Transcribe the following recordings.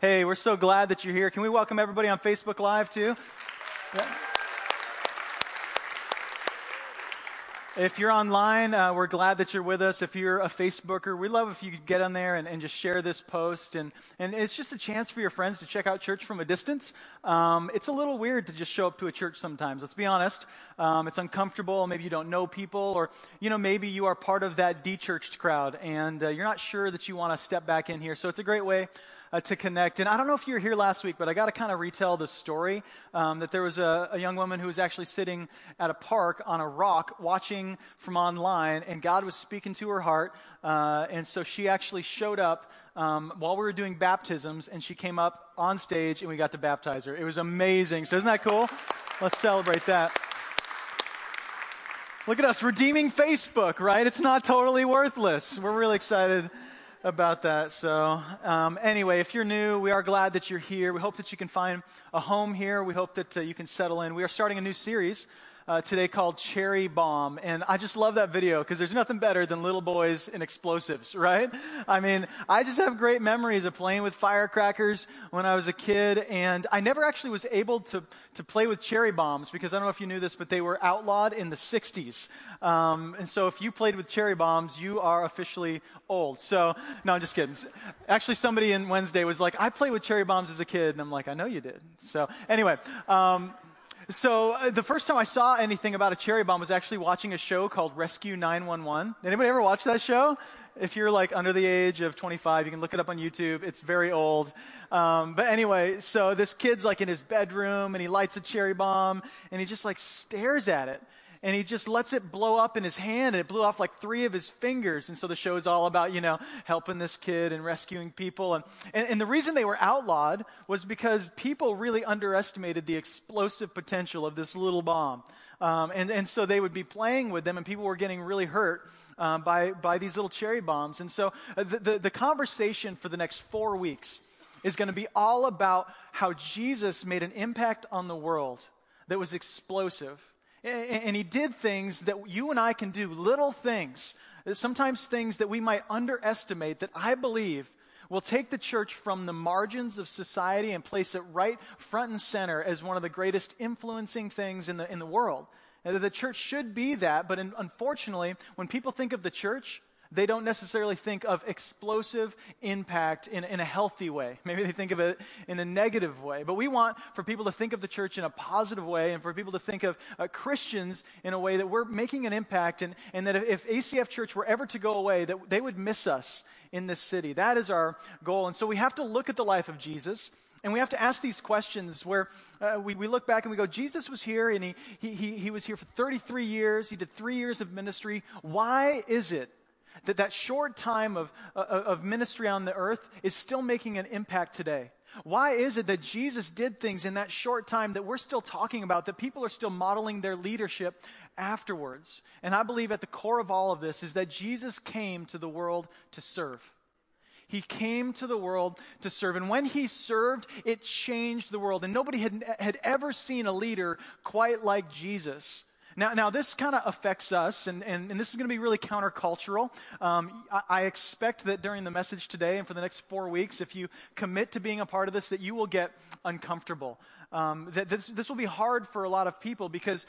Hey, we're so glad that you're here. Can we welcome everybody on Facebook Live too? Yeah. If you're online, uh, we're glad that you're with us. If you're a Facebooker, we love if you could get on there and, and, just share this post. And, and it's just a chance for your friends to check out church from a distance. Um, it's a little weird to just show up to a church sometimes. Let's be honest. Um, it's uncomfortable. Maybe you don't know people, or you know, maybe you are part of that de-churched crowd, and uh, you're not sure that you want to step back in here. So it's a great way uh, to connect. And I don't know if you were here last week, but I got to kind of retell the story um, that there was a, a, young woman who was actually sitting at a park on a rock watching from online, and God was speaking to her heart. Uh, and so she actually showed up um, while we were doing baptisms, and she came up on stage, and we got to baptize her. It was amazing. So isn't that cool? Let's celebrate that. Look at us redeeming Facebook, right? It's not totally worthless. We're really excited about that. So, um, anyway, if you're new, we are glad that you're here. We hope that you can find a home here. We hope that uh, you can settle in. We are starting a new series uh, today called Cherry Bomb. And I just love that video because there's nothing better than little boys and explosives, right? I mean, I just have great memories of playing with firecrackers when I was a kid. And I never actually was able to, to play with cherry bombs because I don't know if you knew this, but they were outlawed in the 60s. Um, and so if you played with cherry bombs, you are officially old. So, no, I'm just kidding. Actually, somebody in Wednesday was like, I played with cherry bombs as a kid. And I'm like, I know you did. So, anyway. Um, so uh, the first time I saw anything about a cherry bomb was actually watching a show called Rescue 911. Anybody ever watch that show? If you're like under the age of 25, you can look it up on YouTube. It's very old. Um, but anyway, so this kid's like in his bedroom and he lights a cherry bomb and he just like stares at it and he just lets it blow up in his hand and it blew off like three of his fingers. And so the show is all about you know helping this kid and rescuing people. And, and, and, the reason they were outlawed was because people really underestimated the explosive potential of this little bomb. Um, and, and so they would be playing with them and people were getting really hurt uh, by, by these little cherry bombs. And so uh, the, the, the conversation for the next four weeks is going to be all about how jesus made an impact on the world that was explosive and he did things that you and I can do, little things, sometimes things that we might underestimate that I believe will take the church from the margins of society and place it right front and center as one of the greatest influencing things in the, in the world. And the church should be that, but unfortunately, when people think of the church, they don't necessarily think of explosive impact in, in a healthy way. Maybe they think of it in a negative way. But we want for people to think of the church in a positive way and for people to think of uh, Christians in a way that we're making an impact and, and that if, ACF Church were ever to go away, that they would miss us in this city. That is our goal. And so we have to look at the life of Jesus. And we have to ask these questions where uh, we, we look back and we go, Jesus was here and he, he, he, he was here for 33 years. He did three years of ministry. Why is it that that short time of, uh, of ministry on the earth is still making an impact today. Why is it that Jesus did things in that short time that we're still talking about, that people are still modeling their leadership afterwards? And I believe at the core of all of this is that Jesus came to the world to serve. He came to the world to serve. And when he served, it changed the world. And nobody had, had ever seen a leader quite like Jesus. Now, now this kind of affects us, and, and, and, this is going to be really countercultural. Um, I, I, expect that during the message today and for the next four weeks, if you commit to being a part of this, that you will get uncomfortable. Um, that this, this will be hard for a lot of people because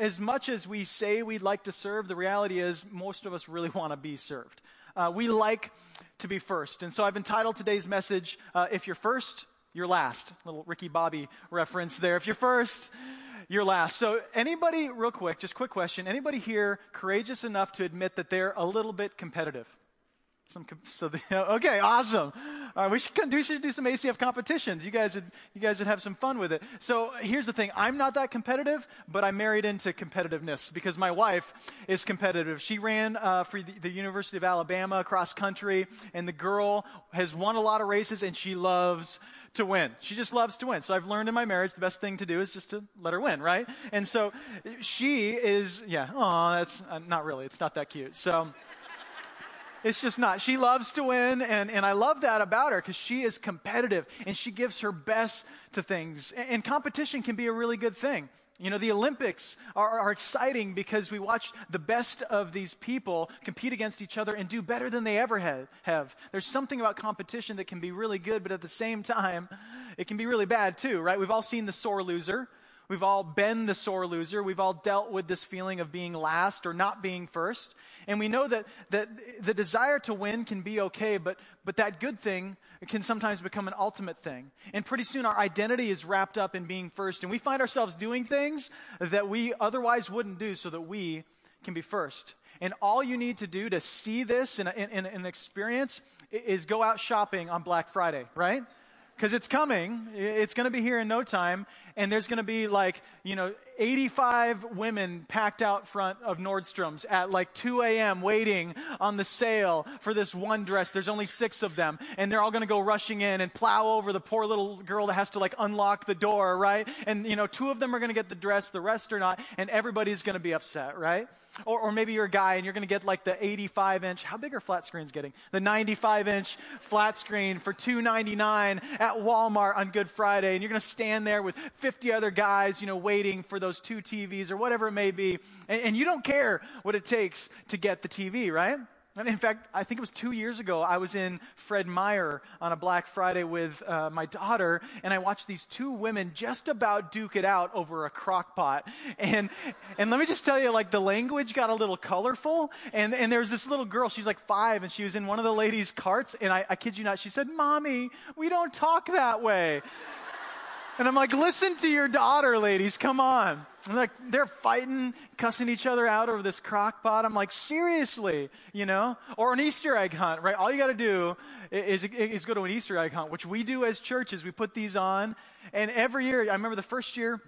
as much as we say we'd like to serve, the reality is most of us really want to be served. Uh, we like to be first. And so I've entitled today's message, uh, If You're First, You're Last. Little Ricky Bobby reference there. If you're first, you're last. So, anybody, real quick, just quick question. Anybody here courageous enough to admit that they're a little bit competitive? Some, so the, okay, awesome. All right, we should do, should do some ACF competitions. You guys, would, you guys would have some fun with it. So here's the thing: I'm not that competitive, but I married into competitiveness because my wife is competitive. She ran uh, for the, the University of Alabama cross country, and the girl has won a lot of races, and she loves to win. She just loves to win. So I've learned in my marriage the best thing to do is just to let her win, right? And so she is, yeah, oh, that's uh, not really, it's not that cute. So it's just not. She loves to win, and, and I love that about her because she is competitive and she gives her best to things. And, and competition can be a really good thing. You know, the Olympics are, are, exciting because we watch the best of these people compete against each other and do better than they ever have, have. There's something about competition that can be really good, but at the same time, it can be really bad too, right? We've all seen the sore loser. We've all been the sore loser. We've all dealt with this feeling of being last or not being first. And we know that, that the desire to win can be okay, but, but that good thing can sometimes become an ultimate thing. And pretty soon our identity is wrapped up in being first. And we find ourselves doing things that we otherwise wouldn't do so that we can be first. And all you need to do to see this in, in, in an experience is go out shopping on Black Friday, right? because it's coming. It's going to be here in no time. And there's going to be like, you know, 85 women packed out front of Nordstrom's at like 2 a.m. waiting on the sale for this one dress. There's only six of them. And they're all going to go rushing in and plow over the poor little girl that has to like unlock the door, right? And, you know, two of them are going to get the dress, the rest are not. And everybody's going to be upset, right? Or, or maybe you're a guy and you're going to get like the 85 inch. How big are flat screens getting? The 95 inch flat screen for 2.99 at Walmart on Good Friday, and you're going to stand there with 50 other guys, you know, waiting for those two TVs or whatever it may be, and, and you don't care what it takes to get the TV, right? In fact, I think it was two years ago, I was in Fred Meyer on a Black Friday with uh, my daughter, and I watched these two women just about duke it out over a crock pot. And, and let me just tell you, like, the language got a little colorful. And, and there was this little girl, she's like five, and she was in one of the ladies' carts, and I, I kid you not, she said, Mommy, we don't talk that way. And I'm like, listen to your daughter, ladies, come on. I'm like, they're fighting, cussing each other out over this crock pot. I'm like, seriously, you know? Or an Easter egg hunt, right? All you got to do is, is go to an Easter egg hunt, which we do as churches. We put these on. And every year, I remember the first year,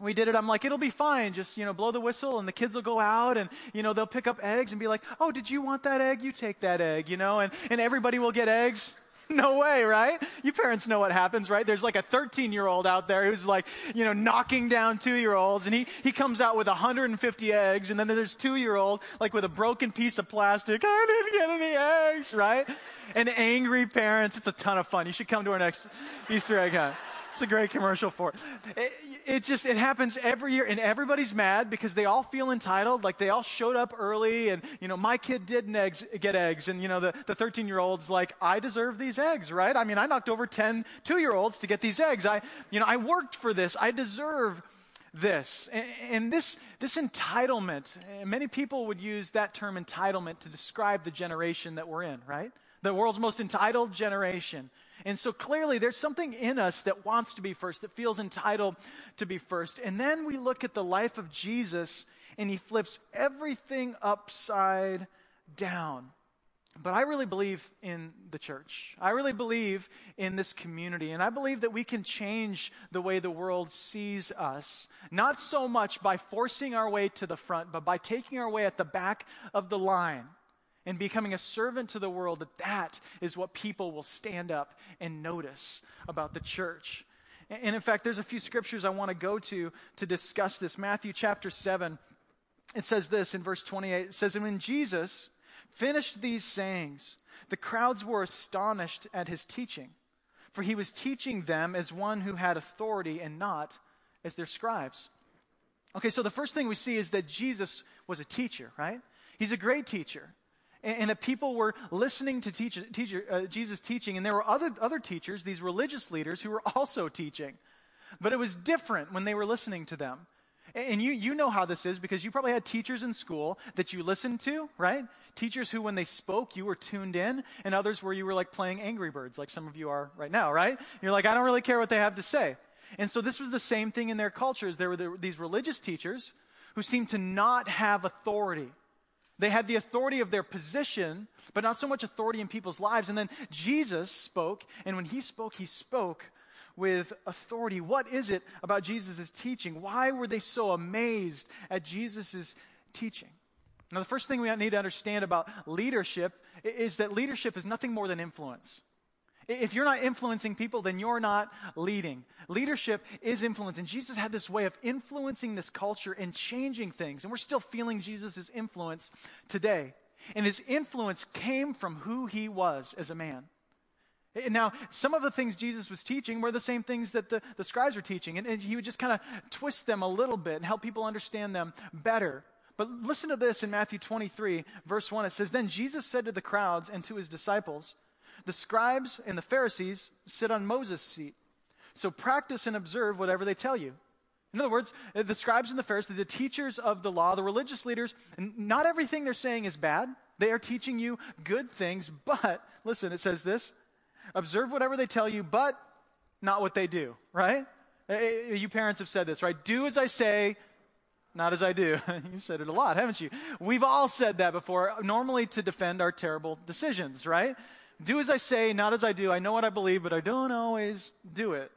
we did it. I'm like, it'll be fine. Just, you know, blow the whistle and the kids will go out and, you know, they'll pick up eggs and be like, oh, did you want that egg? You take that egg, you know, and, and everybody will get eggs. no way, right? You parents know what happens, right? There's like a 13 year old out there who's like, you know, knocking down two year olds, and he, he comes out with 150 eggs, and then there's two year old, like with a broken piece of plastic. I didn't get any eggs, right? And angry parents. It's a ton of fun. You should come to our next Easter egg hunt. It's a great commercial for it. it. It just, it happens every year and everybody's mad because they all feel entitled. Like they all showed up early and, you know, my kid did eggs, get eggs. And, you know, the, the 13 year old's like, I deserve these eggs, right? I mean, I knocked over 10 two year olds to get these eggs. I, you know, I worked for this. I deserve this. And this, this entitlement, many people would use that term entitlement to describe the generation that we're in, right? The world's most entitled generation. And so clearly there's something in us that wants to be first, that feels entitled to be first. And then we look at the life of Jesus and he flips everything upside down. But I really believe in the church. I really believe in this community. And I believe that we can change the way the world sees us, not so much by forcing our way to the front, but by taking our way at the back of the line and becoming a servant to the world, that that is what people will stand up and notice about the church. And in fact, there's a few scriptures I want to go to to discuss this. Matthew chapter 7, it says this in verse 28. It says, And when Jesus finished these sayings, the crowds were astonished at his teaching, for he was teaching them as one who had authority and not as their scribes. Okay, so the first thing we see is that Jesus was a teacher, right? He's a great teacher and, that people were listening to teach, teacher, uh, Jesus teaching, and there were other, other teachers, these religious leaders, who were also teaching. But it was different when they were listening to them. And you, you know how this is because you probably had teachers in school that you listened to, right? Teachers who, when they spoke, you were tuned in, and others where you were like playing Angry Birds, like some of you are right now, right? You're like, I don't really care what they have to say. And so this was the same thing in their cultures. There were the, these religious teachers who seemed to not have authority they had the authority of their position, but not so much authority in people's lives. And then Jesus spoke, and when he spoke, he spoke with authority. What is it about Jesus' teaching? Why were they so amazed at Jesus' teaching? Now, the first thing we need to understand about leadership is that leadership is nothing more than influence. If you're not influencing people, then you're not leading. Leadership is influence. And Jesus had this way of influencing this culture and changing things. And we're still feeling Jesus' influence today. And his influence came from who he was as a man. Now, some of the things Jesus was teaching were the same things that the, the scribes were teaching, and, and he would just kind of twist them a little bit and help people understand them better. But listen to this in Matthew 23, verse 1. It says, Then Jesus said to the crowds and to his disciples, The scribes and the Pharisees sit on Moses' seat. So practice and observe whatever they tell you. In other words, the scribes and the Pharisees, the teachers of the law, the religious leaders, not everything they're saying is bad. They are teaching you good things, but, listen, it says this observe whatever they tell you, but not what they do, right? Eh, eh, you parents have said this, right? Do as I say, not as I do. You've said it a lot, haven't you? We've all said that before, normally to defend our terrible decisions, right? Do as I say, not as I do. I know what I believe, but I don't always do it.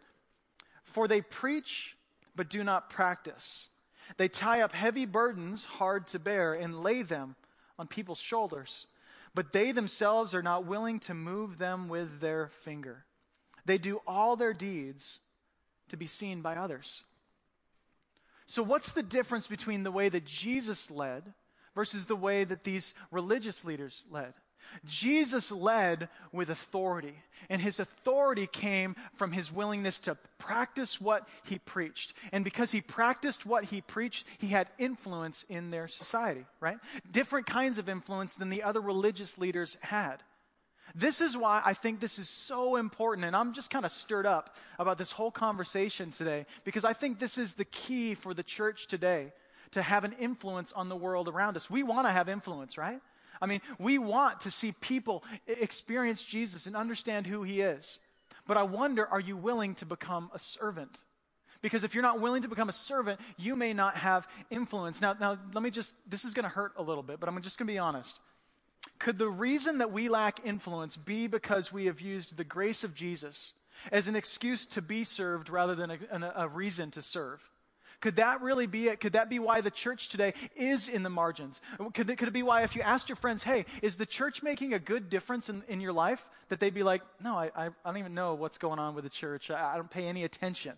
For they preach, but do not practice. They tie up heavy burdens hard to bear and lay them on people's shoulders, but they themselves are not willing to move them with their finger. They do all their deeds to be seen by others. So, what's the difference between the way that Jesus led versus the way that these religious leaders led? Jesus led with authority, and his authority came from his willingness to practice what he preached. And because he practiced what he preached, he had influence in their society, right? Different kinds of influence than the other religious leaders had. This is why I think this is so important, and I'm just kind of stirred up about this whole conversation today because I think this is the key for the church today to have an influence on the world around us. We want to have influence, right? I mean, we want to see people experience Jesus and understand who he is. But I wonder, are you willing to become a servant? Because if you're not willing to become a servant, you may not have influence. Now, now let me just, this is going to hurt a little bit, but I'm just going to be honest. Could the reason that we lack influence be because we have used the grace of Jesus as an excuse to be served rather than a, a, a reason to serve? Could that really be it? Could that be why the church today is in the margins? Could it, could it be why, if you asked your friends, hey, is the church making a good difference in, in your life? That they'd be like, no, I, I, I don't even know what's going on with the church. I, I don't pay any attention.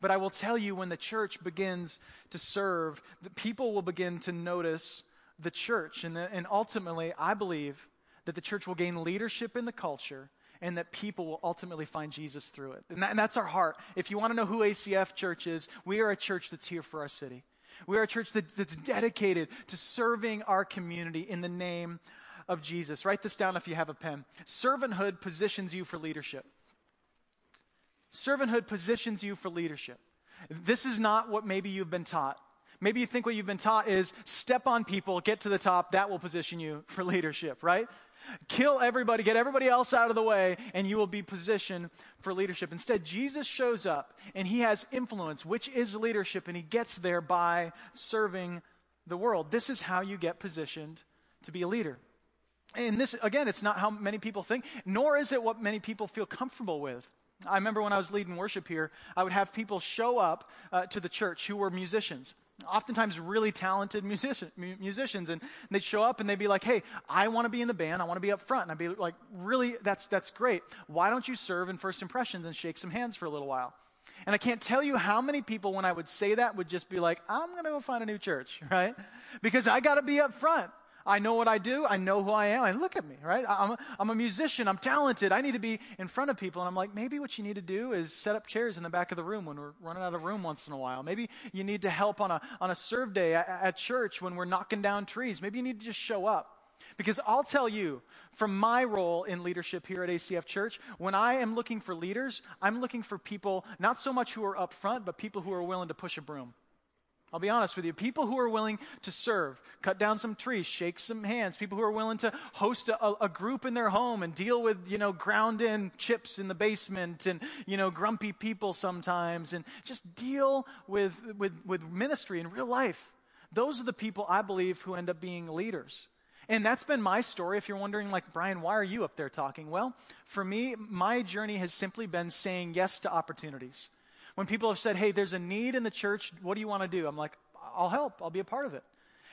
But I will tell you, when the church begins to serve, the people will begin to notice the church. And, the, and ultimately, I believe that the church will gain leadership in the culture and that people will ultimately find Jesus through it. And, that, and that's our heart. If you want to know who ACF Church is, we are a church that's here for our city. We are a church that, that's dedicated to serving our community in the name of Jesus. Write this down if you have a pen. Servanthood positions you for leadership. Servanthood positions you for leadership. This is not what maybe you've been taught. Maybe you think what you've been taught is step on people, get to the top, that will position you for leadership, right? Kill everybody, get everybody else out of the way, and you will be positioned for leadership. Instead, Jesus shows up and he has influence, which is leadership, and he gets there by serving the world. This is how you get positioned to be a leader. And this, again, it's not how many people think, nor is it what many people feel comfortable with. I remember when I was leading worship here, I would have people show up uh, to the church who were musicians oftentimes really talented musician, musicians and they'd show up and they'd be like hey i want to be in the band i want to be up front and i'd be like really? That's that's great. Why don't you serve in first impressions and shake some hands for a little while? And i can't tell you how many people when i would say that would just be like i'm going to go find a new church right? Because i got to be up front I know what I do. I know who I am. And look at me, right? I'm a, I'm a musician. I'm talented. I need to be in front of people. And I'm like, maybe what you need to do is set up chairs in the back of the room when we're running out of room once in a while. Maybe you need to help on a, on a serve day at, at church when we're knocking down trees. Maybe you need to just show up. Because I'll tell you, from my role in leadership here at ACF Church, when I am looking for leaders, I'm looking for people not so much who are up front, but people who are willing to push a broom. I'll be honest with you. People who are willing to serve, cut down some trees, shake some hands, people who are willing to host a, a, group in their home and deal with, you know, ground in chips in the basement and, you know, grumpy people sometimes and just deal with, with, with ministry in real life. Those are the people I believe who end up being leaders. And that's been my story. If you're wondering, like, Brian, why are you up there talking? Well, for me, my journey has simply been saying yes to opportunities. When people have said, hey, there's a need in the church, what do you want to do? I'm like, I'll help. I'll be a part of it.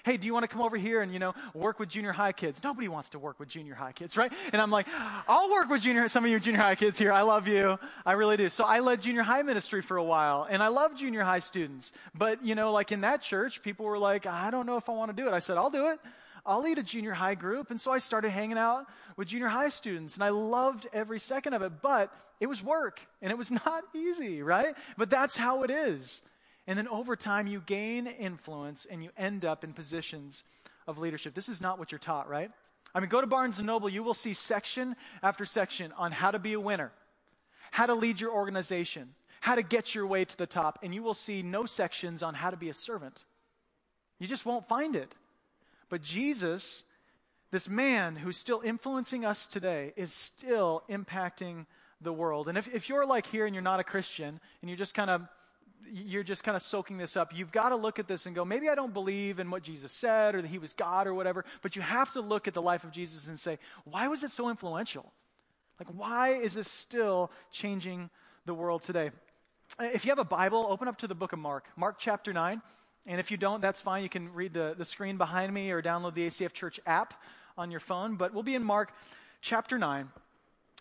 Hey, do you want to come over here and, you know, work with junior high kids? Nobody wants to work with junior high kids, right? And I'm like, I'll work with junior, some of you junior high kids here. I love you. I really do. So I led junior high ministry for a while and I love junior high students. But, you know, like in that church, people were like, I don't know if I want to do it. I said, I'll do it. I'll lead a junior high group. And so I started hanging out with junior high students, and I loved every second of it, but it was work, and it was not easy, right? But that's how it is. And then over time, you gain influence and you end up in positions of leadership. This is not what you're taught, right? I mean, go to Barnes and Noble, you will see section after section on how to be a winner, how to lead your organization, how to get your way to the top, and you will see no sections on how to be a servant. You just won't find it. But Jesus, this man who's still influencing us today, is still impacting the world. And if, if you're like here and you're not a Christian and you're just kind of you're just kind of soaking this up. You've got to look at this and go, maybe I don't believe in what Jesus said or that he was God or whatever, but you have to look at the life of Jesus and say, why was it so influential? Like, why is this still changing the world today? Uh, if you have a Bible, open up to the book of Mark, Mark chapter 9. And if you don't, that's fine. You can read the, the screen behind me or download the ACF Church app on your phone. But we'll be in Mark chapter 9. And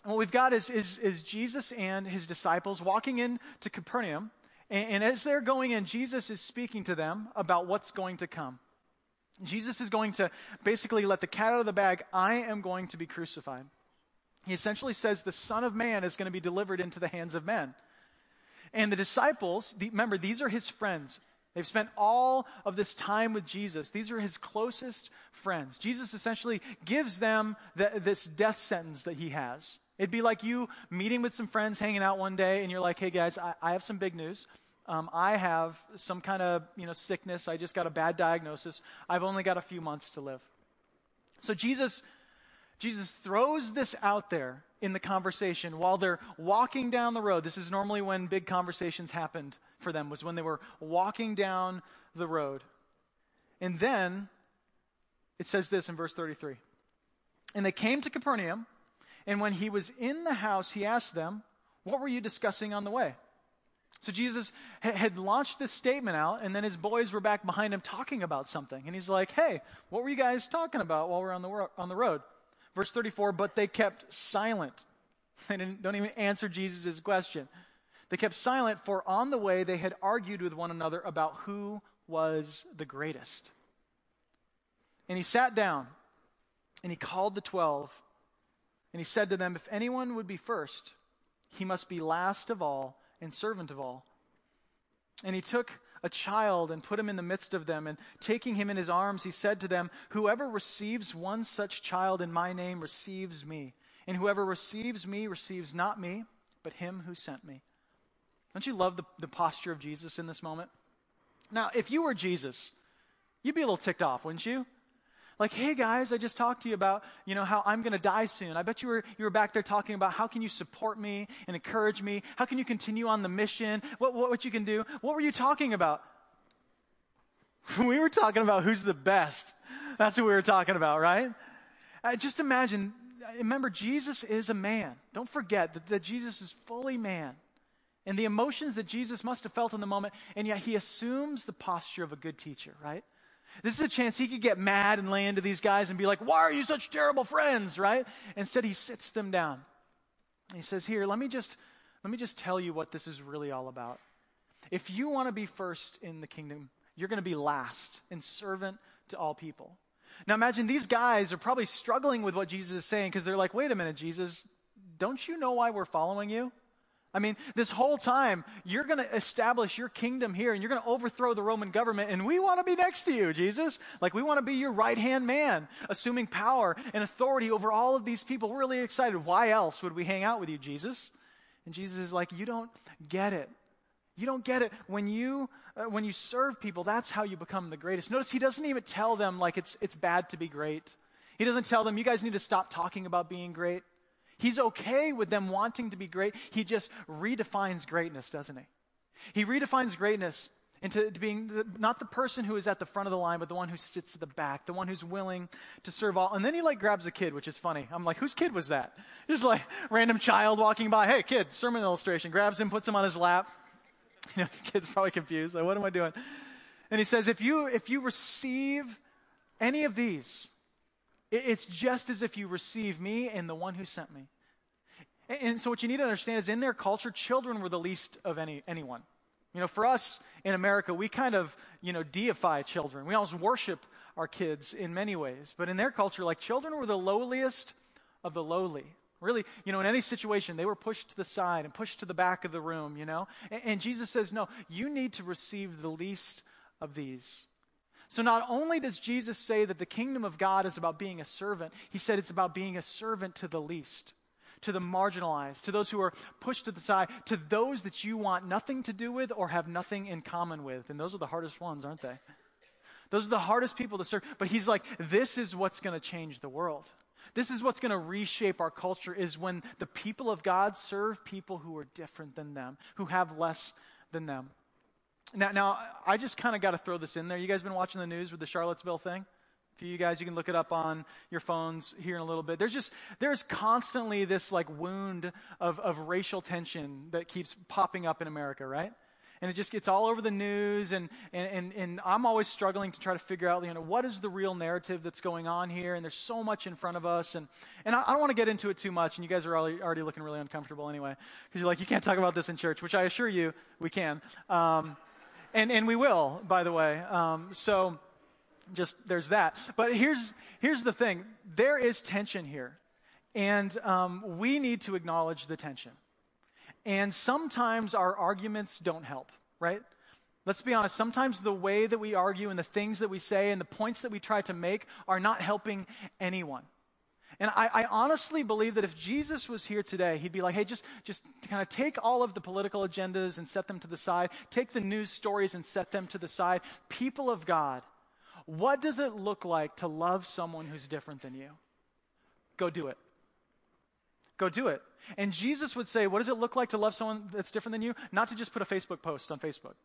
what we've got is, is, is Jesus and his disciples walking into Capernaum. And, and as they're going in, Jesus is speaking to them about what's going to come. Jesus is going to basically let the cat out of the bag. I am going to be crucified. He essentially says the Son of Man is going to be delivered into the hands of men. And the disciples, the, remember, these are his friends. They've spent all of this time with Jesus. These are his closest friends. Jesus essentially gives them the, this death sentence that he has. It'd be like you meeting with some friends, hanging out one day, and you're like, hey guys, I, I have some big news. Um, I have some kind of you know sickness. I just got a bad diagnosis. I've only got a few months to live. So Jesus, Jesus throws this out there in the conversation while they're walking down the road. This is normally when big conversations happened for them, was when they were walking down the road. And then it says this in verse 33. And they came to Capernaum. And when he was in the house, he asked them, What were you discussing on the way? So Jesus had launched this statement out, and then his boys were back behind him talking about something. And he's like, Hey, what were you guys talking about while we are on the, on the road? Verse 34 But they kept silent. They don't even answer Jesus' question. They kept silent, for on the way they had argued with one another about who was the greatest. And he sat down, and he called the twelve and he said to them, If anyone would be first, he must be last of all and servant of all. And he took a child and put him in the midst of them, and taking him in his arms, he said to them, Whoever receives one such child in my name receives me, and whoever receives me receives not me, but him who sent me. Don't you love the, the posture of Jesus in this moment? Now, if you were Jesus, you'd be a little ticked off, wouldn't you? Like, hey guys, I just talked to you about, you know, how I'm going to die soon. I bet you were, you were back there talking about how can you support me and encourage me? How can you continue on the mission? What, what, what you can do? What were you talking about? we were talking about who's the best. That's what we were talking about, right? Uh, just imagine, remember, Jesus is a man. Don't forget that, that Jesus is fully man. And the emotions that Jesus must have felt in the moment, and yet he assumes the posture of a good teacher, right? This is a chance he could get mad and lay into these guys and be like, Why are you such terrible friends? Right? Instead, he sits them down. He says, Here, let me just let me just tell you what this is really all about. If you want to be first in the kingdom, you're going to be last and servant to all people. Now imagine these guys are probably struggling with what Jesus is saying because they're like, wait a minute, Jesus, don't you know why we're following you? I mean, this whole time, you're going to establish your kingdom here and you're going to overthrow the Roman government, and we want to be next to you, Jesus. Like, we want to be your right hand man, assuming power and authority over all of these people. We're really excited. Why else would we hang out with you, Jesus? And Jesus is like, You don't get it. You don't get it. When you, uh, when you serve people, that's how you become the greatest. Notice he doesn't even tell them, like, it's, it's bad to be great. He doesn't tell them, You guys need to stop talking about being great. He's okay with them wanting to be great. He just redefines greatness, doesn't he? He redefines greatness into being the, not the person who is at the front of the line, but the one who sits at the back, the one who's willing to serve all. And then he like grabs a kid, which is funny. I'm like, whose kid was that? Just like random child walking by. Hey, kid, sermon illustration. Grabs him, puts him on his lap. You know, kid's probably confused. Like, what am I doing? And he says, if you if you receive any of these, it's just as if you receive me and the one who sent me. And so what you need to understand is in their culture, children were the least of any, anyone. You know, for us in America, we kind of, you know, deify children. We almost worship our kids in many ways. But in their culture, like children were the lowliest of the lowly. Really, you know, in any situation, they were pushed to the side and pushed to the back of the room, you know? And, and Jesus says, no, you need to receive the least of these. So not only does Jesus say that the kingdom of God is about being a servant, he said it's about being a servant to the least, to the marginalized, to those who are pushed to the side, to those that you want nothing to do with or have nothing in common with. And those are the hardest ones, aren't they? Those are the hardest people to serve. But he's like, this is what's going to change the world. This is what's going to reshape our culture is when the people of God serve people who are different than them, who have less than them. Now, now I just kind of got to throw this in there. You guys been watching the news with the Charlottesville thing? For you guys, you can look it up on your phones here in a little bit. There's just, there's constantly this like wound of, of racial tension that keeps popping up in America, right? and it just gets all over the news and, and, and, and i'm always struggling to try to figure out you know what is the real narrative that's going on here and there's so much in front of us and, and i, I don't want to get into it too much and you guys are already, already looking really uncomfortable anyway because you're like you can't talk about this in church which i assure you we can um, and, and we will by the way. Um, so just there's that. But here's here's the thing. There is tension here. And um, we need to acknowledge the tension. And sometimes our arguments don't help, right? Let's be honest, sometimes the way that we argue and the things that we say and the points that we try to make are not helping anyone. And I, I, honestly believe that if Jesus was here today, he'd be like, hey, just, just kind of take all of the political agendas and set them to the side, take the news stories and set them to the side. People of God, what does it look like to love someone who's different than you? Go do it. Go do it. And Jesus would say, What does it look like to love someone that's different than you? Not to just put a Facebook post on Facebook,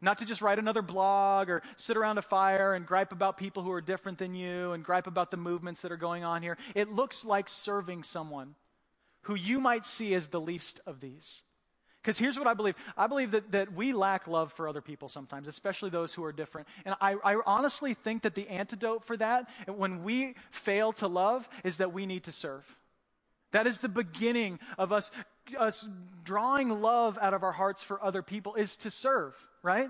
not to just write another blog or sit around a fire and gripe about people who are different than you and gripe about the movements that are going on here. It looks like serving someone who you might see as the least of these. Because here's what I believe I believe that, that we lack love for other people sometimes, especially those who are different. And I, I honestly think that the antidote for that, when we fail to love, is that we need to serve. That is the beginning of us, us drawing love out of our hearts for other people is to serve, right?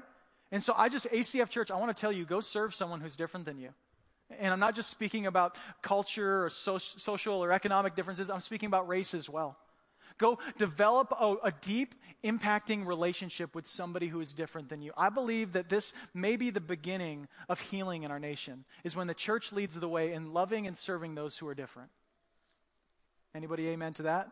And so I just, ACF Church, I want to tell you, go serve someone who's different than you. And I'm not just speaking about culture or so, social or economic differences, I'm speaking about race as well. Go develop a, a, deep, impacting relationship with somebody who is different than you. I believe that this may be the beginning of healing in our nation, is when the church leads the way in loving and serving those who are different. Anybody amen to that?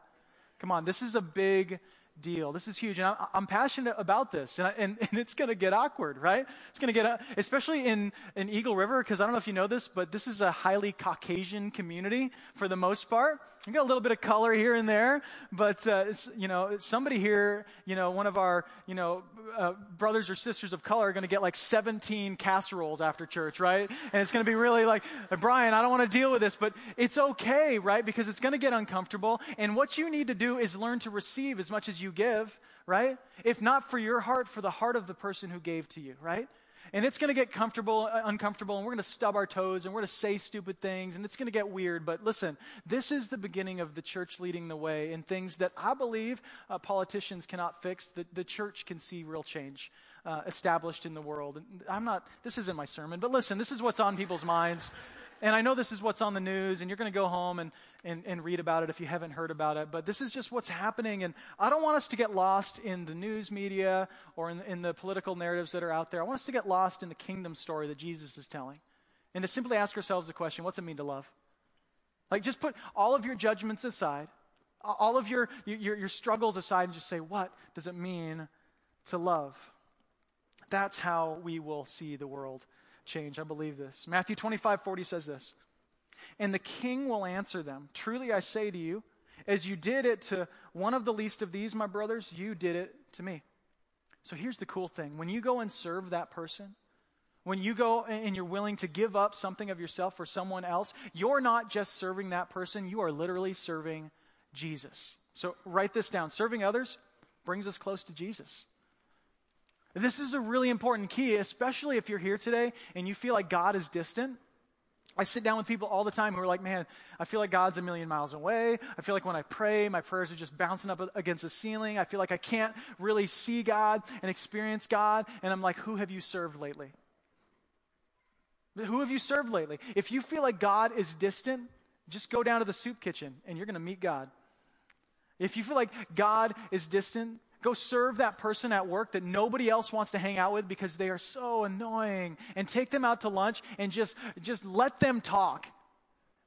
Come on, this is a big deal. This is huge. And I, am passionate about this. And, I, and, and it's going to get awkward, right? It's going to get, especially in, in Eagle River, because I don't know if you know this, but this is a highly Caucasian community for the most part. You got a little bit of color here and there, but uh, it's, you know, somebody here, you know, one of our, you know, uh, brothers or sisters of color are going to get like 17 casseroles after church, right? And it's going to be really like, Brian, I don't want to deal with this, but it's okay, right? Because it's going to get uncomfortable. And what you need to do is learn to receive as much as you give, right? If not for your heart, for the heart of the person who gave to you, right? And it's going to get comfortable, uh, uncomfortable, and we're going to stub our toes and we're going to say stupid things and it's going to get weird. But listen, this is the beginning of the church leading the way in things that I believe uh, politicians cannot fix, that the church can see real change. Uh, established in the world. And I'm not, this isn't my sermon, but listen, this is what's on people's minds. And I know this is what's on the news, and you're going to go home and, and, and read about it if you haven't heard about it, but this is just what's happening. And I don't want us to get lost in the news media or in, in the political narratives that are out there. I want us to get lost in the kingdom story that Jesus is telling. And to simply ask ourselves the question what's it mean to love? Like, just put all of your judgments aside, all of your, your, your struggles aside, and just say, what does it mean to love? That's how we will see the world change. I believe this. Matthew 25, 40 says this. And the king will answer them Truly I say to you, as you did it to one of the least of these, my brothers, you did it to me. So here's the cool thing when you go and serve that person, when you go and you're willing to give up something of yourself for someone else, you're not just serving that person, you are literally serving Jesus. So write this down. Serving others brings us close to Jesus. This is a really important key, especially if you're here today and you feel like God is distant. I sit down with people all the time who are like, man, I feel like God's a million miles away. I feel like when I pray, my prayers are just bouncing up against the ceiling. I feel like I can't really see God and experience God. And I'm like, who have you served lately? Who have you served lately? If you feel like God is distant, just go down to the soup kitchen and you're going to meet God. If you feel like God is distant, go serve that person at work that nobody else wants to hang out with because they are so annoying and take them out to lunch and just just let them talk.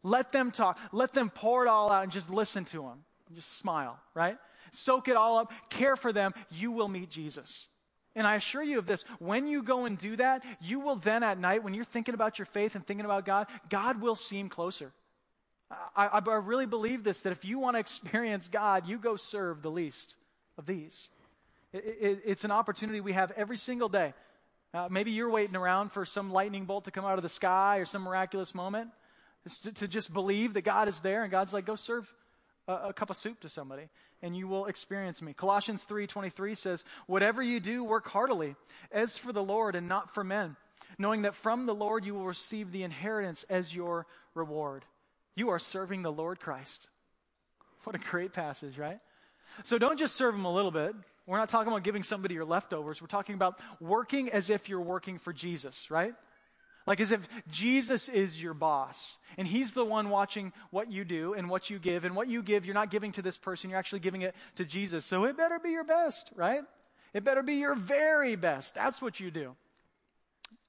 Let them talk. Let them pour it all out and just listen to them. Just smile, right? Soak it all up. Care for them. You will meet Jesus. And I assure you of this when you go and do that, you will then at night, when you're thinking about your faith and thinking about God, God will seem closer. I, I, I really believe this that if you want to experience God, you go serve the least of these. It, it, it's an opportunity we have every single day. Uh, maybe you're waiting around for some lightning bolt to come out of the sky or some miraculous moment. To, to, just believe that God is there and God's like, go serve a, a cup of soup to somebody and you will experience me. Colossians 3:23 says, "Whatever you do, work heartily, as for the Lord and not for men, knowing that from the Lord you will receive the inheritance as your reward." You are serving the Lord Christ. What a great passage, right? So don't just serve them a little bit. We're not talking about giving somebody your leftovers. We're talking about working as if you're working for Jesus, right? Like as if Jesus is your boss and he's the one watching what you do and what you give. And what you give, you're not giving to this person, you're actually giving it to Jesus. So it better be your best, right? It better be your very best. That's what you do.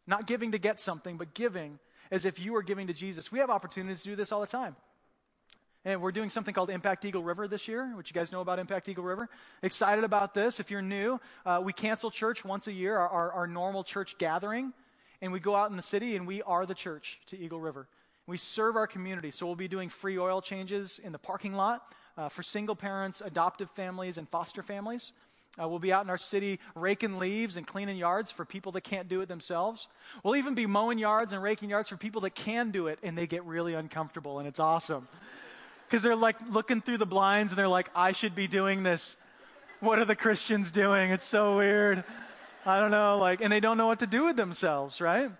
Not giving to get something, but giving as if you are giving to Jesus. We have opportunities to do this all the time. And we're doing something called Impact Eagle River this year, which you guys know about Impact Eagle River. Excited about this. If you're new, uh, we cancel church once a year, our, our, our normal church gathering and we go out in the city and we are the church to Eagle River. We serve our community. So we'll be doing free oil changes in the parking lot uh, for single parents, adoptive families, and foster families. Uh, we'll be out in our city raking leaves and cleaning yards for people that can't do it themselves. We'll even be mowing yards and raking yards for people that can do it and they get really uncomfortable and it's awesome. Because they're like looking through the blinds and they're like, I should be doing this. What are the Christians doing? It's so weird. I don't know, like, and they don't know what to do with themselves, right?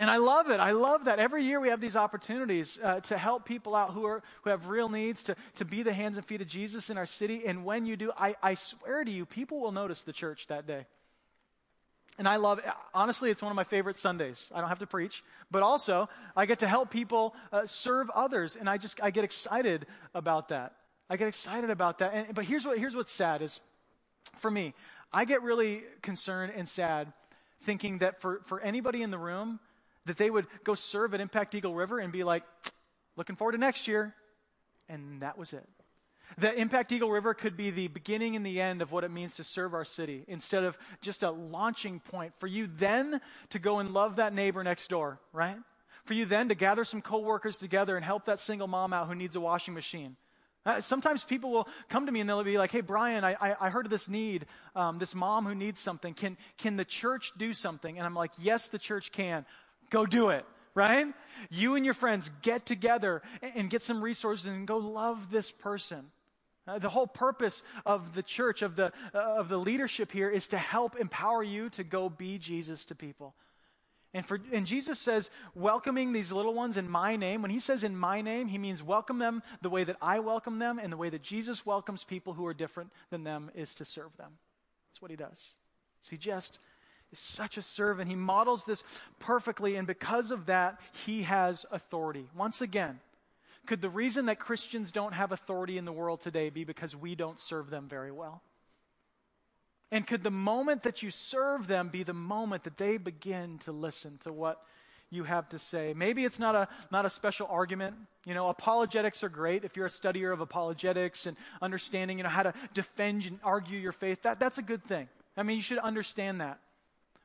And I love it. I love that. Every year we have these opportunities uh, to help people out who, are, who have real needs, to, to be the hands and feet of Jesus in our city. And when you do, I, I swear to you, people will notice the church that day. And I love, honestly, it's one of my favorite Sundays. I don't have to preach, but also I get to help people uh, serve others. And I just, I get excited about that. I get excited about that. And, but here's what, here's what's sad is for me, I get really concerned and sad thinking that for, for anybody in the room, that they would go serve at Impact Eagle River and be like, looking forward to next year. And that was it. That Impact Eagle River could be the beginning and the end of what it means to serve our city instead of just a launching point for you then to go and love that neighbor next door, right? For you then to gather some coworkers together and help that single mom out who needs a washing machine. Uh, sometimes people will come to me and they'll be like, hey, Brian, I, I, I heard of this need, um, this mom who needs something. Can, can the church do something? And I'm like, yes, the church can. Go do it, right? You and your friends get together and, and get some resources and go love this person. Uh, the whole purpose of the church, of the, uh, of the leadership here, is to help empower you to go be Jesus to people. And, for, and Jesus says, welcoming these little ones in my name. When he says in my name, he means welcome them the way that I welcome them, and the way that Jesus welcomes people who are different than them is to serve them. That's what he does. So he just is such a servant. He models this perfectly, and because of that, he has authority. Once again, could the reason that Christians don't have authority in the world today be because we don't serve them very well? And could the moment that you serve them be the moment that they begin to listen to what you have to say? Maybe it's not a, not a special argument. You know, apologetics are great if you're a studier of apologetics and understanding, you know, how to defend and argue your faith. That, that's a good thing. I mean, you should understand that.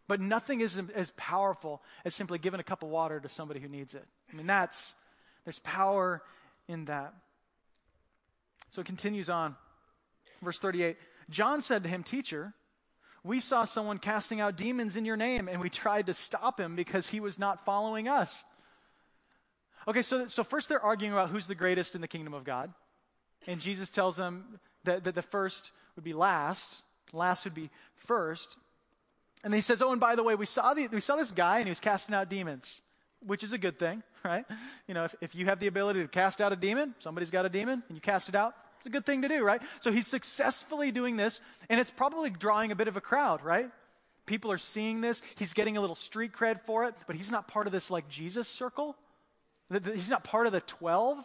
But nothing is as powerful as simply giving a cup of water to somebody who needs it. I mean, that's, there's power in that. So it continues on. Verse 38 John said to him, Teacher, we saw someone casting out demons in your name, and we tried to stop him because he was not following us. Okay, so, so first they're arguing about who's the greatest in the kingdom of God. And Jesus tells them that, that the first would be last, last would be first. And he says, Oh, and by the way, we saw, the, we saw this guy and he was casting out demons, which is a good thing, right? You know, if, if you have the ability to cast out a demon, somebody's got a demon, and you cast it out, it's a good thing to do, right? So he's successfully doing this, and it's probably drawing a bit of a crowd, right? People are seeing this. He's getting a little street cred for it, but he's not part of this like Jesus circle. He's not part of the 12.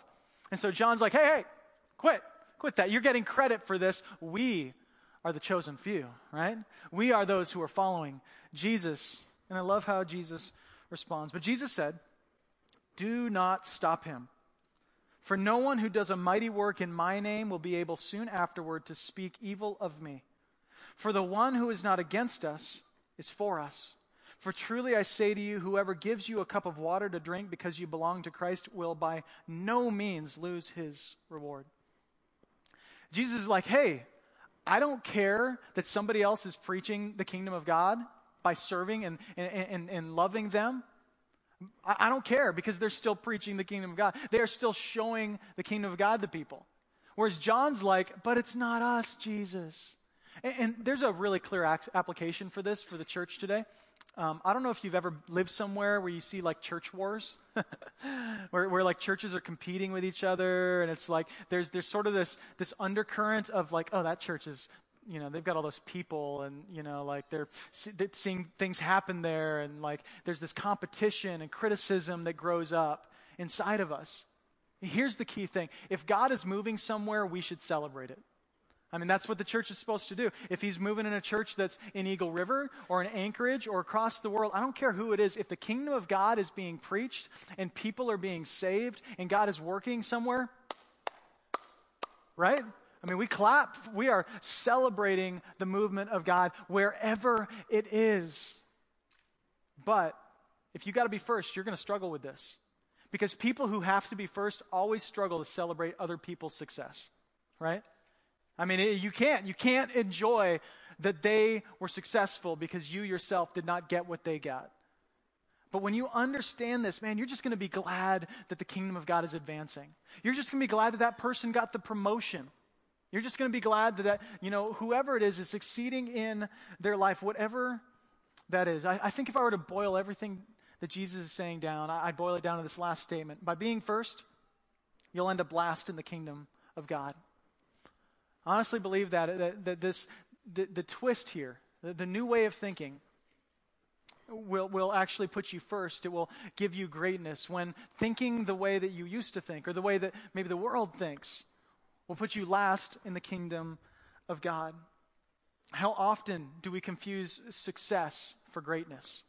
And so John's like, hey, hey, quit. Quit that. You're getting credit for this. We are the chosen few, right? We are those who are following Jesus. And I love how Jesus responds. But Jesus said, Do not stop him. For no one who does a mighty work in my name will be able soon afterward to speak evil of me. For the one who is not against us is for us. For truly I say to you, whoever gives you a cup of water to drink because you belong to Christ will by no means lose his reward. Jesus is like, hey, I don't care that somebody else is preaching the kingdom of God by serving and, and, and, and loving them. I, don't care because they're still preaching the kingdom of God. They are still showing the kingdom of God to people. Whereas John's like, but it's not us, Jesus. And, and there's a really clear application for this for the church today. Um, I don't know if you've ever lived somewhere where you see like church wars, where, where like churches are competing with each other, and it's like there's there's sort of this this undercurrent of like, oh, that church is you know they've got all those people and you know like they're seeing things happen there and like there's this competition and criticism that grows up inside of us here's the key thing if god is moving somewhere we should celebrate it I mean, that's what the church is supposed to do. If he's moving in a church that's in Eagle River or in Anchorage or across the world, I don't care who it is. If the kingdom of God is being preached and people are being saved and God is working somewhere, right? I mean, we clap. We are celebrating the movement of God wherever it is. But if you got to be first, you're going to struggle with this. Because people who have to be first always struggle to celebrate other people's success, right? I mean, you can't. You can't enjoy that they were successful because you yourself did not get what they got. But when you understand this, man, you're just going to be glad that the kingdom of God is advancing. You're just going to be glad that that person got the promotion. You're just going to be glad that, you know, whoever it is is succeeding in their life, whatever that is. I, I think if I were to boil everything that Jesus is saying down, I, I'd boil it down to this last statement. By being first, you'll end up last in the kingdom of God. I honestly believe that, that, that this, the, the twist here, the, the new way of thinking, will, will actually put you first. It will give you greatness when thinking the way that you used to think or the way that maybe the world thinks will put you last in the kingdom of God. How often do we confuse success for greatness?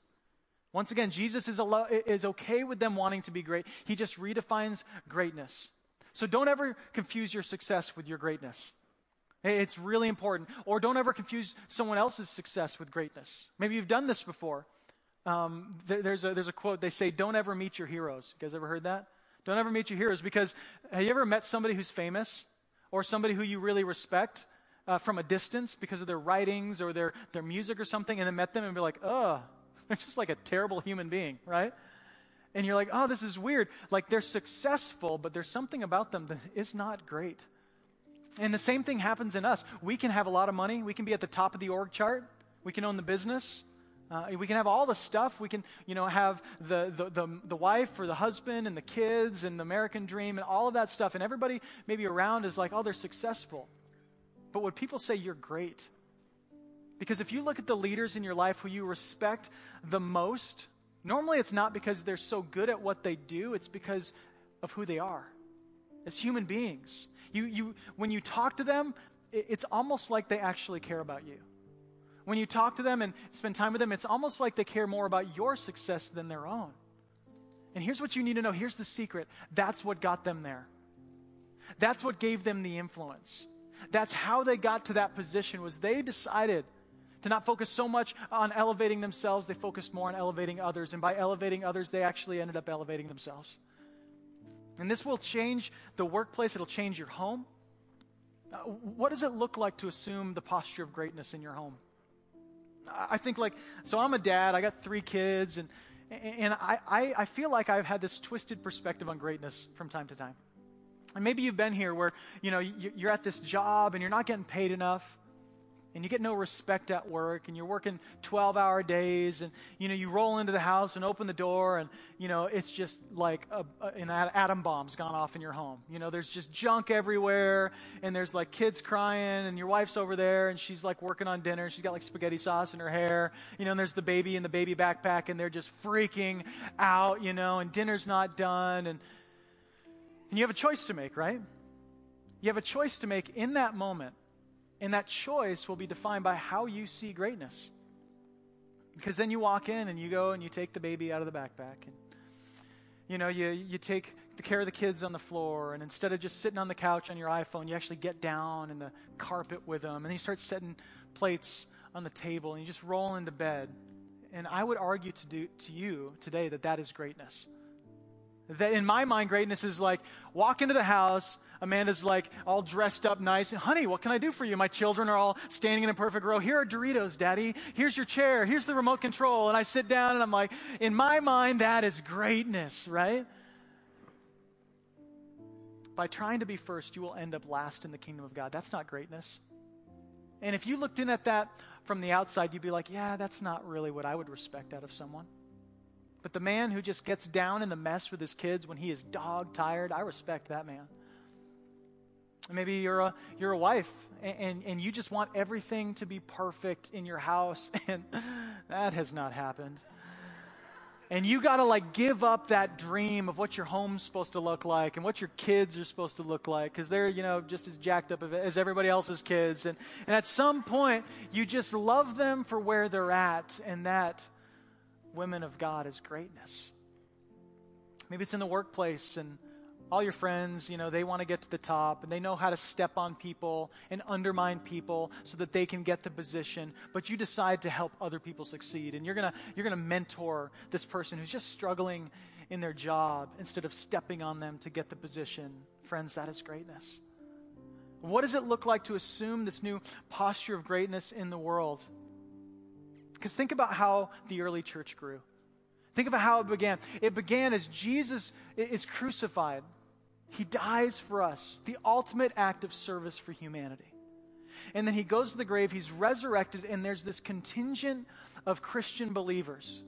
Once again, Jesus is, is okay with them wanting to be great. He just redefines greatness. So don't ever confuse your success with your greatness. It's really important. Or don't ever confuse someone else's success with greatness. Maybe you've done this before. Um, there, there's, a, there's a quote, they say, don't ever meet your heroes. You guys ever heard that? Don't ever meet your heroes because have you ever met somebody who's famous or somebody who you really respect uh, from a distance because of their writings or their, their music or something, and then met them and be like, oh, they're just like a terrible human being, right? And you're like, oh, this is weird. Like they're successful, but there's something about them that is not great. And the same thing happens in us. We can have a lot of money, we can be at the top of the org chart, we can own the business. Uh, we can have all the stuff. We can, you know, have the, the, the, the, wife or the husband and the kids and the American dream and all of that stuff. And everybody maybe around is like, oh, they're successful. But would people say you're great? Because if you look at the leaders in your life who you respect the most, normally it's not because they're so good at what they do, it's because of who they are as human beings. You, you, when you talk to them, it's almost like they actually care about you. When you talk to them and spend time with them, it's almost like they care more about your success than their own. And here's what you need to know here's the secret that's what got them there. That's what gave them the influence. That's how they got to that position was they decided to not focus so much on elevating themselves, they focused more on elevating others. And by elevating others, they actually ended up elevating themselves. And this will change the workplace, it'll change your home. Uh, what does it look like to assume the posture of greatness in your home? I think like, so I'm a dad, I got three kids, and, and I, I, I feel like I've had this twisted perspective on greatness from time to time. And maybe you've been here where, you know, you're at this job and you're not getting paid enough. And you get no respect at work and you're working 12 hour days and you know you roll into the house and open the door and you know it's just like a, a, an atom bomb's gone off in your home. You know there's just junk everywhere and there's like kids crying and your wife's over there and she's like working on dinner she's got like spaghetti sauce in her hair you know and there's the baby in the baby backpack and they're just freaking out you know and dinner's not done and and you have a choice to make right? You have a choice to make in that moment and that choice will be defined by how you see greatness. Because then you walk in and you go and you take the baby out of the backpack. And, you know, you, you take the care of the kids on the floor. And instead of just sitting on the couch on your iPhone, you actually get down in the carpet with them. And then you start setting plates on the table and you just roll into bed. And I would argue to, do, to you today that that is greatness. That in my mind, greatness is like walk into the house, Amanda's like all dressed up nice. Honey, what can I do for you? My children are all standing in a perfect row. Here are Doritos, Daddy. Here's your chair. Here's the remote control. And I sit down and I'm like, in my mind, that is greatness, right? By trying to be first, you will end up last in the kingdom of God. That's not greatness. And if you looked in at that from the outside, you'd be like, yeah, that's not really what I would respect out of someone. But the man who just gets down in the mess with his kids when he is dog tired, I respect that man. Maybe you're a, you're a wife and, and, and you just want everything to be perfect in your house, and that has not happened. And you got to like give up that dream of what your home's supposed to look like and what your kids are supposed to look like because they're, you know, just as jacked up as everybody else's kids. And, and at some point, you just love them for where they're at, and that, women of God, is greatness. Maybe it's in the workplace and all your friends, you know, they want to get to the top and they know how to step on people and undermine people so that they can get the position, but you decide to help other people succeed and you're going to you're going to mentor this person who's just struggling in their job instead of stepping on them to get the position. Friends, that is greatness. What does it look like to assume this new posture of greatness in the world? Because think about how the early church grew. Think about how it began. It began as Jesus is crucified. He dies for us, the ultimate act of service for humanity. And then he goes to the grave, he's resurrected, and there's this contingent of Christian believers.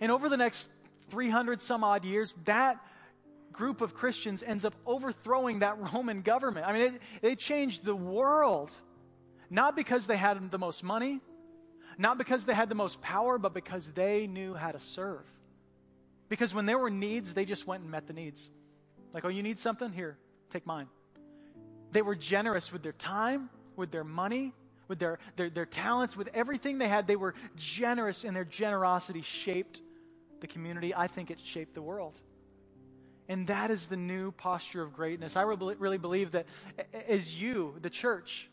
And over the next 300 some odd years, that group of Christians ends up overthrowing that Roman government. I mean, it, they changed the world, not because they had the most money, not because they had the most power, but because they knew how to serve. Because when there were needs, they just went and met the needs. Like, oh, you need something? Here, take mine. They were generous with their time, with their money, with their, their, their talents, with everything they had. They were generous, and their generosity shaped the community. I think it shaped the world. And that is the new posture of greatness. I really believe that as you, the church,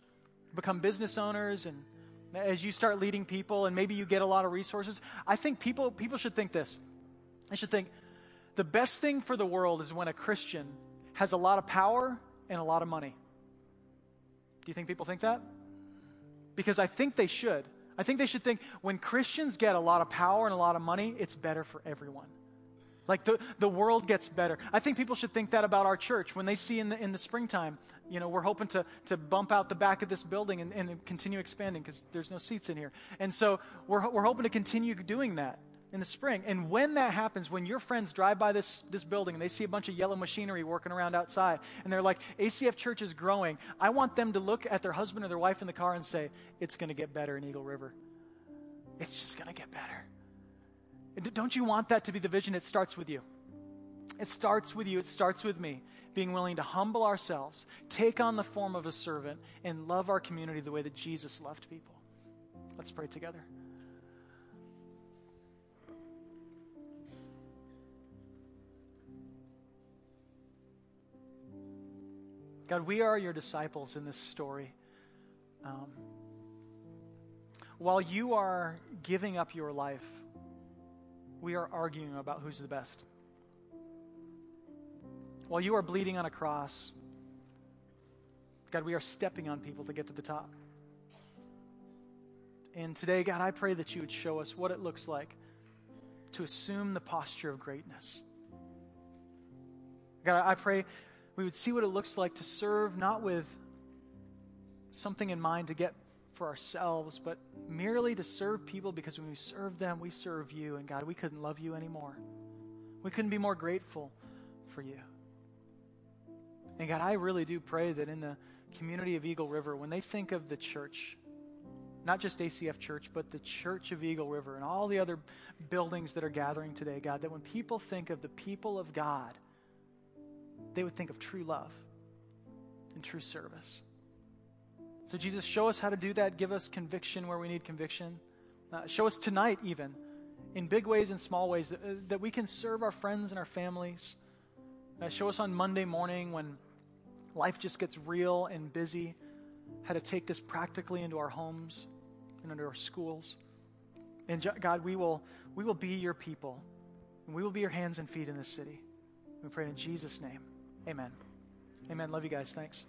become business owners and as you start leading people and maybe you get a lot of resources, I think people, people should think this. They should think, the best thing for the world is when a Christian has a lot of power and a lot of money. Do you think people think that? Because I think they should. I think they should think when Christians get a lot of power and a lot of money, it's better for everyone. Like the, the world gets better. I think people should think that about our church. When they see in the, in the springtime, you know, we're hoping to, to bump out the back of this building and, and continue expanding because there's no seats in here. And so we're, we're hoping to continue doing that in the spring. And when that happens, when your friends drive by this, this building and they see a bunch of yellow machinery working around outside, and they're like, ACF Church is growing, I want them to look at their husband or their wife in the car and say, It's going to get better in Eagle River. It's just going to get better. Don't you want that to be the vision? It starts with you. It starts with you. It starts with me. Being willing to humble ourselves, take on the form of a servant, and love our community the way that Jesus loved people. Let's pray together. God, we are your disciples in this story. Um, while you are giving up your life, we are arguing about who's the best. While you are bleeding on a cross, God, we are stepping on people to get to the top. And today, God, I pray that you would show us what it looks like to assume the posture of greatness. God, I pray we would see what it looks like to serve not with something in mind to get for ourselves, but merely to serve people because when we serve them, we serve you. And God, we couldn't love you anymore. We couldn't be more grateful for you. And God, I really do pray that in the community of Eagle River, when they think of the church, not just ACF Church, but the Church of Eagle River and all the other buildings that are gathering today, God, that when people think of the people of God, they would think of true love and true service. So, Jesus, show us how to do that. Give us conviction where we need conviction. Uh, show us tonight, even, in big ways and small ways, that, uh, that we can serve our friends and our families. Uh, show us on Monday morning when life just gets real and busy, how to take this practically into our homes and into our schools. And God, we will, we will be your people, and we will be your hands and feet in this city. We pray in Jesus' name. Amen. Amen. Love you guys. Thanks.